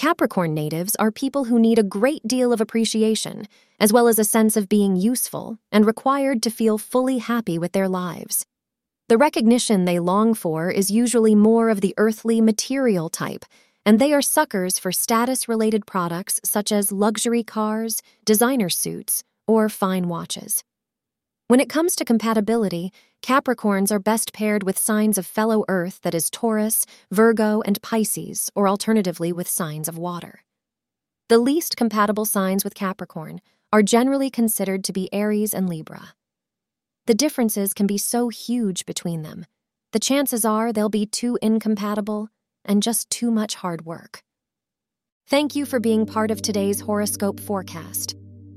Capricorn natives are people who need a great deal of appreciation, as well as a sense of being useful and required to feel fully happy with their lives. The recognition they long for is usually more of the earthly material type, and they are suckers for status related products such as luxury cars, designer suits, or fine watches. When it comes to compatibility, Capricorns are best paired with signs of fellow Earth that is Taurus, Virgo, and Pisces, or alternatively with signs of water. The least compatible signs with Capricorn are generally considered to be Aries and Libra. The differences can be so huge between them. The chances are they'll be too incompatible and just too much hard work. Thank you for being part of today's horoscope forecast.